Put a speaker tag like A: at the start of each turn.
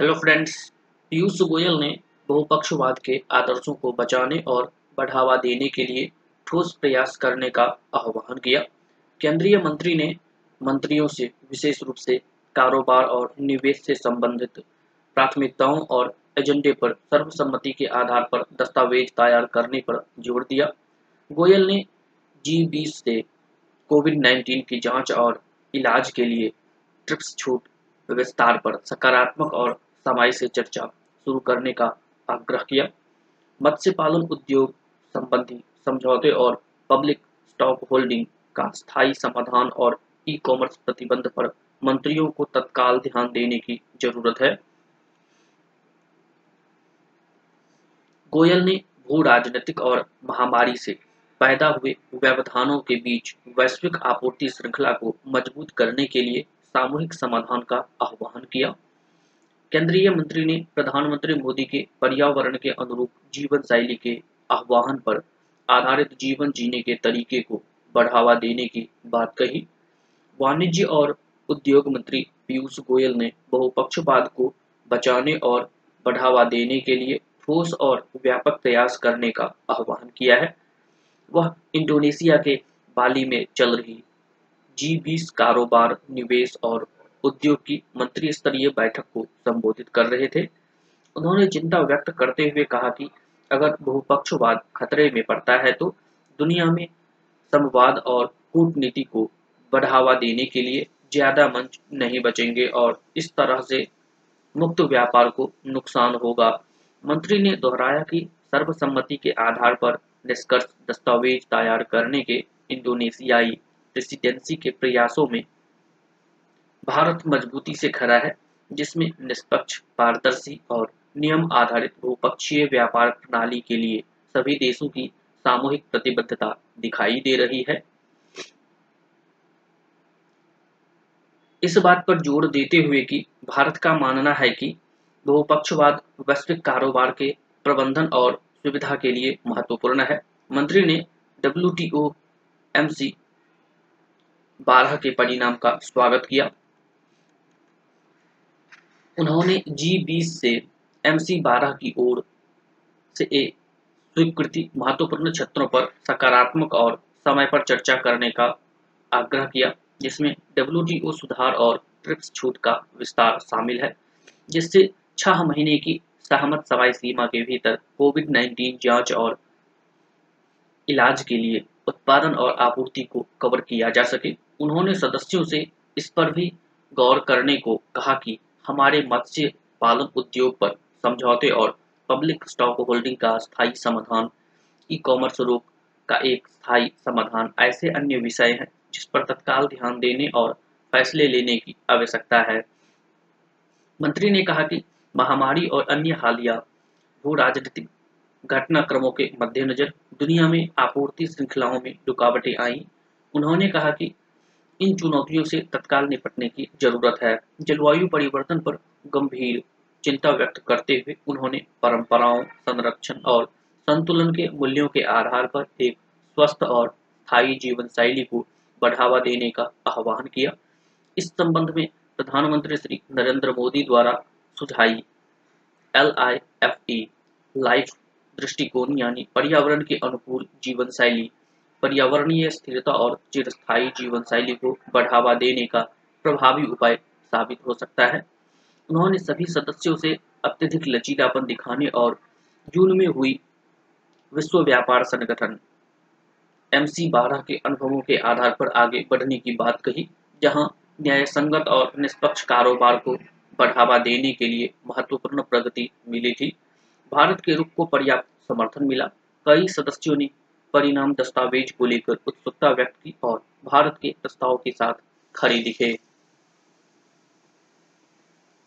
A: Hello friends Piyush Goyal ने बहुपक्षवाद के आदर्शों को बचाने और बढ़ावा देने के लिए ठोस प्रयास करने का आह्वान किया। केंद्रीय मंत्री ने मंत्रियों से विशेष रूप से कारोबार और निवेश से संबंधित प्राथमिकताओं और एजेंडे पर सर्वसम्मति के आधार पर दस्तावेज़ तैयार करने पर ज़ोर दिया। गोयल ने जी बीस से कोविड 19 की जाँच और इलाज के लिए ट्रिप्स छूट विस्तार पर सकारात्मक और समाई से चर्चा शुरू करने का आग्रह किया। मत्स्य पालन उद्योग संबंधी समझौते और पब्लिक स्टॉक होल्डिंग का स्थायी समाधान और ई कॉमर्स प्रतिबंध पर मंत्रियों को तत्काल ध्यान देने की ज़रूरत है। गोयल ने भू राजनीतिक और महामारी से पैदा हुए व्यवधानों के बीच वैश्विक आपूर्ति श्रृंखला को मज़बूत करने के लिए सामूहिक समाधान का आह्वान किया। केंद्रीय मंत्री ने प्रधानमंत्री मोदी के पर्यावरण के अनुरूप जीवन शैली के आह्वान पर आधारित जीवन जीने के तरीके को बढ़ावा देने की बात कही। वाणिज्य और उद्योग मंत्री पीयूष गोयल ने बहुपक्षवाद को बचाने और बढ़ावा देने के लिए ठोस और व्यापक प्रयास करने का आह्वान किया है। वह इंडोनेशिया के बाली में चल रही जी बीस कारोबार, निवेश और उद्योग की मंत्री स्तरीय बैठक को संबोधित कर रहे थे। उन्होंने चिंता व्यक्त करते हुए कहा कि अगर बहुपक्षवाद खतरे में पड़ता है तो दुनिया में संवाद और कूटनीति को बढ़ावा देने के लिए ज़्यादा मंच नहीं बचेंगे और इस तरह से मुक्त व्यापार को नुकसान होगा। मंत्री ने दोहराया कि सर्वसम्मति के आधार पर निष्कर्ष दस्तावेज़ तैयार करने के इंडोनेशियाई प्रेसिडेंसी के प्रयासों में भारत मजबूती से खड़ा है, जिसमें निष्पक्ष, पारदर्शी और नियम आधारित बहुपक्षीय व्यापार प्रणाली के लिए सभी देशों की सामूहिक प्रतिबद्धता दिखाई दे रही है। इस बात पर ज़ोर देते हुए कि भारत का मानना है कि बहुपक्षवाद वैश्विक कारोबार के प्रबंधन और सुविधा के लिए महत्वपूर्ण है। मंत्री ने W T O M C बारह के परिणाम का स्वागत किया। उन्होंने जी बीस से एम सी बारह की ओर से एक स्वीकृति महत्वपूर्ण क्षेत्रों पर सकारात्मक और समय पर चर्चा करने का आग्रह किया, जिसमें डब्ल्यू सुधार और ट्रिप्स छूट का विस्तार शामिल है, जिससे छह महीने की सहमत समय सीमा के भीतर कोविड 19 जाँच और इलाज के लिए उत्पादन और आपूर्ति को कवर किया जा सके। उन्होंने सदस्यों से इस पर भी गौर करने को कहा कि हमारे मत्स्य पालन उद्योग पर समझौते और पब्लिक स्टॉक होल्डिंग का स्थायी समाधान ई कॉमर्स रोग का एक स्थायी समाधान, ऐसे अन्य विषय हैं जिस पर तत्काल ध्यान देने और फैसले लेने की आवश्यकता है। मंत्री ने कहा कि महामारी और अन्य हालिया भू राजनीतिक घटनाक्रमों के मद्देनजर दुनिया में आपूर्ति श्रृंखलाओं में रुकावटें आई। उन्होंने कहा कि इन चुनौतियों से तत्काल निपटने की ज़रूरत है। जलवायु परिवर्तन पर गंभीर चिंता व्यक्त करते हुए उन्होंने परंपराओं, संरक्षण और संतुलन के मूल्यों के आधार पर एक स्वस्थ और स्थायी जीवन शैली को बढ़ावा देने का आह्वान किया। इस संबंध में प्रधानमंत्री श्री नरेंद्र मोदी द्वारा सुझाई L I F E life दृष्टिकोण यानी पर्यावरण के अनुकूल जीवन शैली पर्यावरणीय स्थिरता और चिरस्थायी जीवन शैली को बढ़ावा देने का प्रभावी उपाय साबित हो सकता है। उन्होंने सभी सदस्यों से अत्यधिक लचीलापन दिखाने और जून में हुई विश्व व्यापार संगठन, एम सी बारह के अनुभवों के आधार पर आगे बढ़ने की बात कही, जहाँ न्याय संगत और निष्पक्ष कारोबार को बढ़ावा देने के लिए महत्वपूर्ण प्रगति मिली थी। भारत के रुख को पर्याप्त समर्थन मिला। कई सदस्यों ने परिणाम दस्तावेज़ को लेकर उत्सुकता व्यक्त की और भारत के प्रस्ताव के साथ खड़े दिखे।